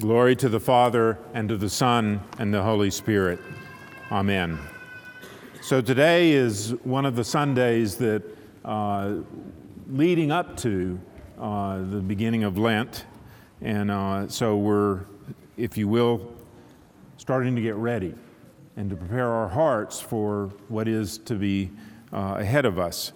Glory to the Father, and to the Son, and the Holy Spirit. Amen. So today is one of the Sundays that, uh, leading up to uh, the beginning of Lent, and uh, so we're, if you will, starting to get ready and to prepare our hearts for what is to be uh, ahead of us.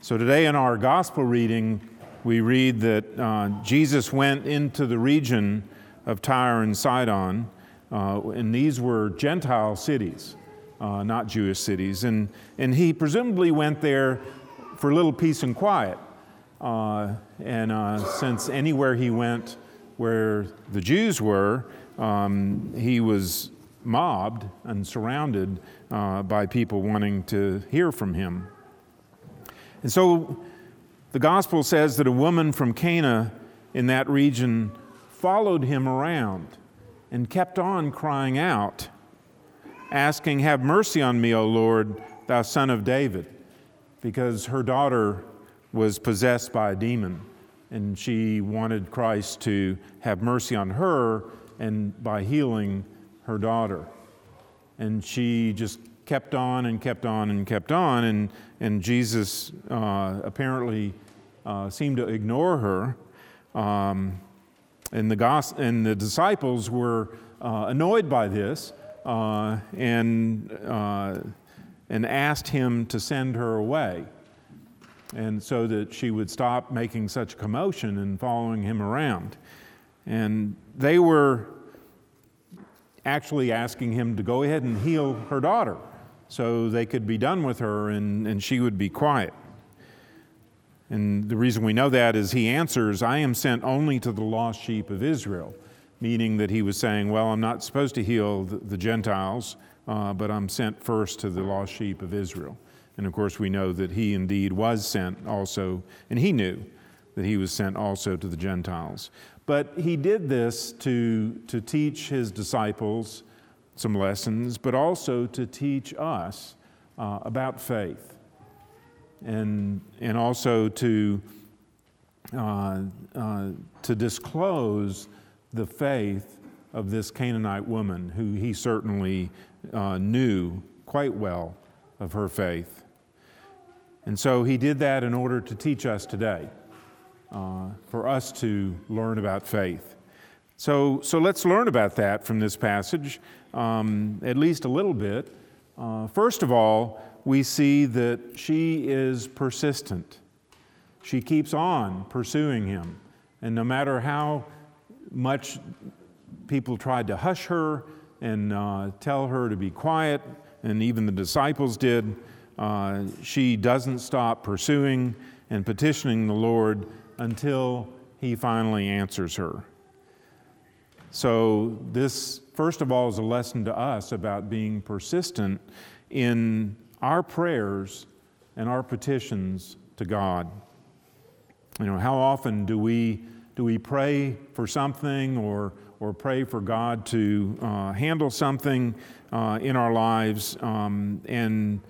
So today in our gospel reading, we read that uh, Jesus went into the region of Tyre and Sidon, uh, and these were Gentile cities, uh, not Jewish cities. And, and he presumably went there for a little peace and quiet. Uh, and uh, since anywhere he went where the Jews were, um, he was mobbed and surrounded uh, by people wanting to hear from him. And so the gospel says that a woman from Canaan in that region followed him around and kept on crying out, asking, Have mercy on me, O Lord, thou son of David, because her daughter was possessed by a demon and she wanted Christ to have mercy on her and by healing her daughter. And she just kept on and kept on and kept on, and, and Jesus uh, apparently uh, seemed to ignore her. Um, and, the gos- and the disciples were uh, annoyed by this uh, and, uh, and asked him to send her away. And so that she would stop making such commotion and following him around. And they were actually asking him to go ahead and heal her daughter so they could be done with her and, and she would be quiet. And the reason we know that is he answers, I am sent only to the lost sheep of Israel, meaning that he was saying, Well, I'm not supposed to heal the, the Gentiles, uh, but I'm sent first to the lost sheep of Israel. And of course, we know that he indeed was sent also, and he knew that he was sent also to the Gentiles. But he did this to, to teach his disciples some lessons, but also to teach us uh, about faith and, and also to, uh, uh, to disclose the faith of this Canaanite woman who he certainly uh, knew quite well of her faith. And so he did that in order to teach us today uh, for us to learn about faith. So, so let's learn about that from this passage, um, at least a little bit. Uh, first of all, we see that she is persistent. She keeps on pursuing him. And no matter how much people tried to hush her and uh, tell her to be quiet, and even the disciples did, uh, she doesn't stop pursuing and petitioning the Lord until he finally answers her. So, this, first of all, is a lesson to us about being persistent in our prayers and our petitions to God. You know, how often do we, do we pray for something or, or pray for God to uh, handle something uh, in our lives, um, and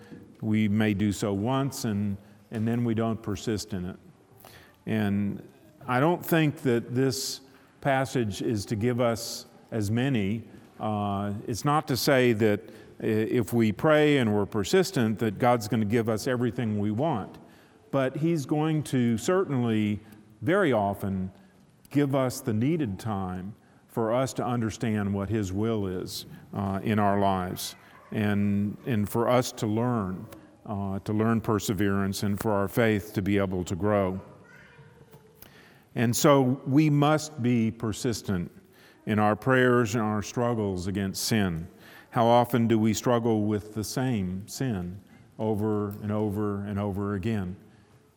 we may do so once and, and then we don't persist in it? And I don't think that this passage is to give us as many. Uh, it's not to say that if we pray and we're persistent, that God's going to give us everything we want. But He's going to certainly, very often, give us the needed time for us to understand what His will is uh, in our lives and, and for us to learn, uh, to learn perseverance and for our faith to be able to grow. And so we must be persistent in our prayers and our struggles against sin. How often do we struggle with the same sin over and over and over again?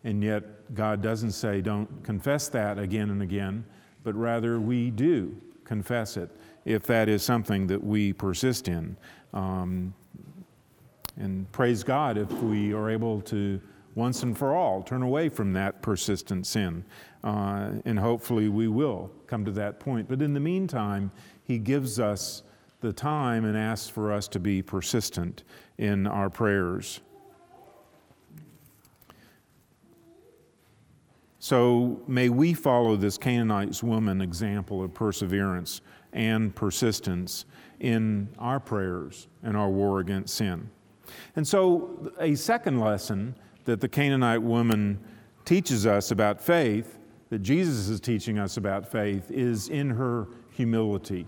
And yet, God doesn't say, don't confess that again and again, but rather we do confess it if that is something that we persist in. Um, and praise God if we are able to once and for all turn away from that persistent sin. Uh, and hopefully we will come to that point. But in the meantime, He gives us the time and asks for us to be persistent in our prayers. So may we follow this Canaanite woman example of perseverance and persistence in our prayers and our war against sin. And so, a second lesson that the Canaanite woman teaches us about faith, that Jesus is teaching us about faith, is in her humility.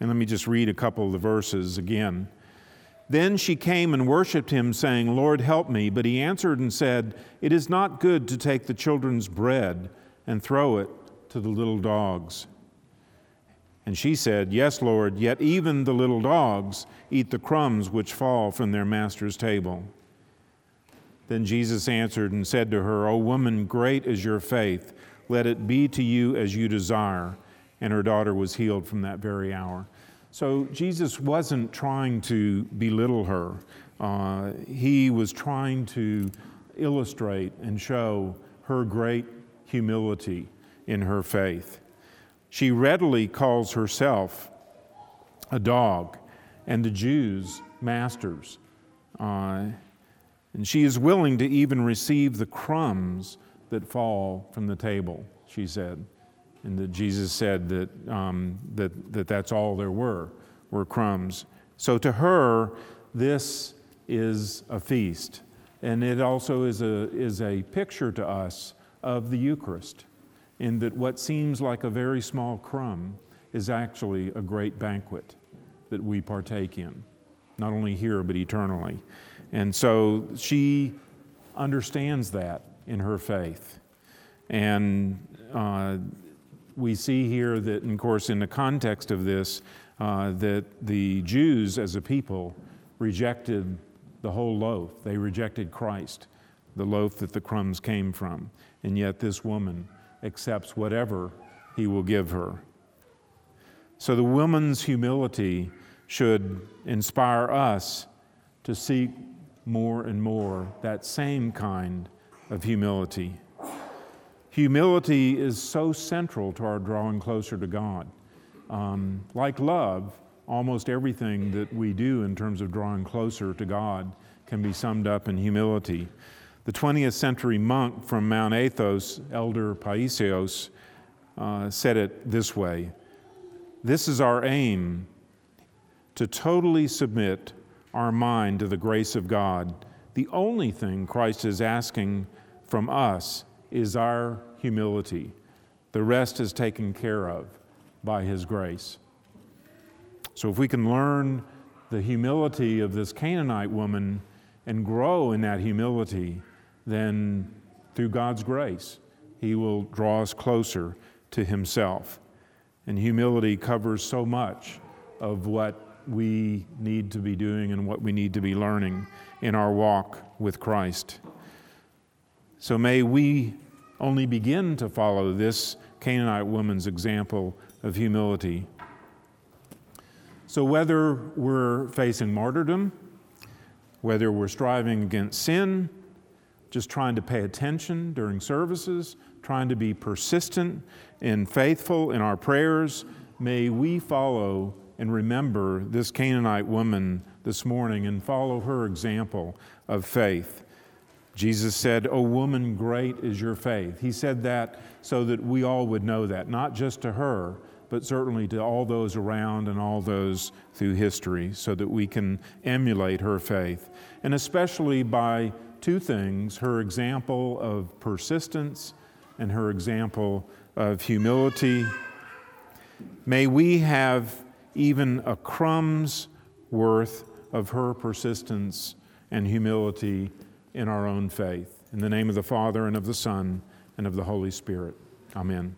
And let me just read a couple of the verses again. Then she came and worshiped him, saying, Lord, help me. But he answered and said, It is not good to take the children's bread and throw it to the little dogs. And she said, Yes, Lord, yet even the little dogs eat the crumbs which fall from their master's table. Then Jesus answered and said to her, O woman, great is your faith. Let it be to you as you desire. And her daughter was healed from that very hour. So Jesus wasn't trying to belittle her, uh, he was trying to illustrate and show her great humility in her faith. She readily calls herself a dog and the Jews masters. Uh, and she is willing to even receive the crumbs that fall from the table, she said and that Jesus said that, um, that, that that's all there were, were crumbs. So to her, this is a feast. And it also is a, is a picture to us of the Eucharist, in that what seems like a very small crumb is actually a great banquet that we partake in, not only here, but eternally. And so she understands that in her faith. And uh, we see here that, of course, in the context of this, uh, that the Jews as a people rejected the whole loaf. They rejected Christ, the loaf that the crumbs came from. And yet this woman accepts whatever he will give her. So the woman's humility should inspire us to seek more and more that same kind of humility. Humility is so central to our drawing closer to God. Um, like love, almost everything that we do in terms of drawing closer to God can be summed up in humility. The 20th century monk from Mount Athos, Elder Paisios, uh, said it this way This is our aim to totally submit our mind to the grace of God. The only thing Christ is asking from us is our humility. The rest is taken care of by His grace. So, if we can learn the humility of this Canaanite woman and grow in that humility, then through God's grace, He will draw us closer to Himself. And humility covers so much of what we need to be doing and what we need to be learning in our walk with Christ. So may we only begin to follow this Canaanite woman's example of humility. So, whether we're facing martyrdom, whether we're striving against sin, just trying to pay attention during services, trying to be persistent and faithful in our prayers, may we follow and remember this Canaanite woman this morning and follow her example of faith. Jesus said, O woman, great is your faith. He said that so that we all would know that, not just to her, but certainly to all those around and all those through history, so that we can emulate her faith. And especially by two things her example of persistence and her example of humility. May we have even a crumb's worth of her persistence and humility in our own faith. In the name of the Father, and of the Son, and of the Holy Spirit. Amen.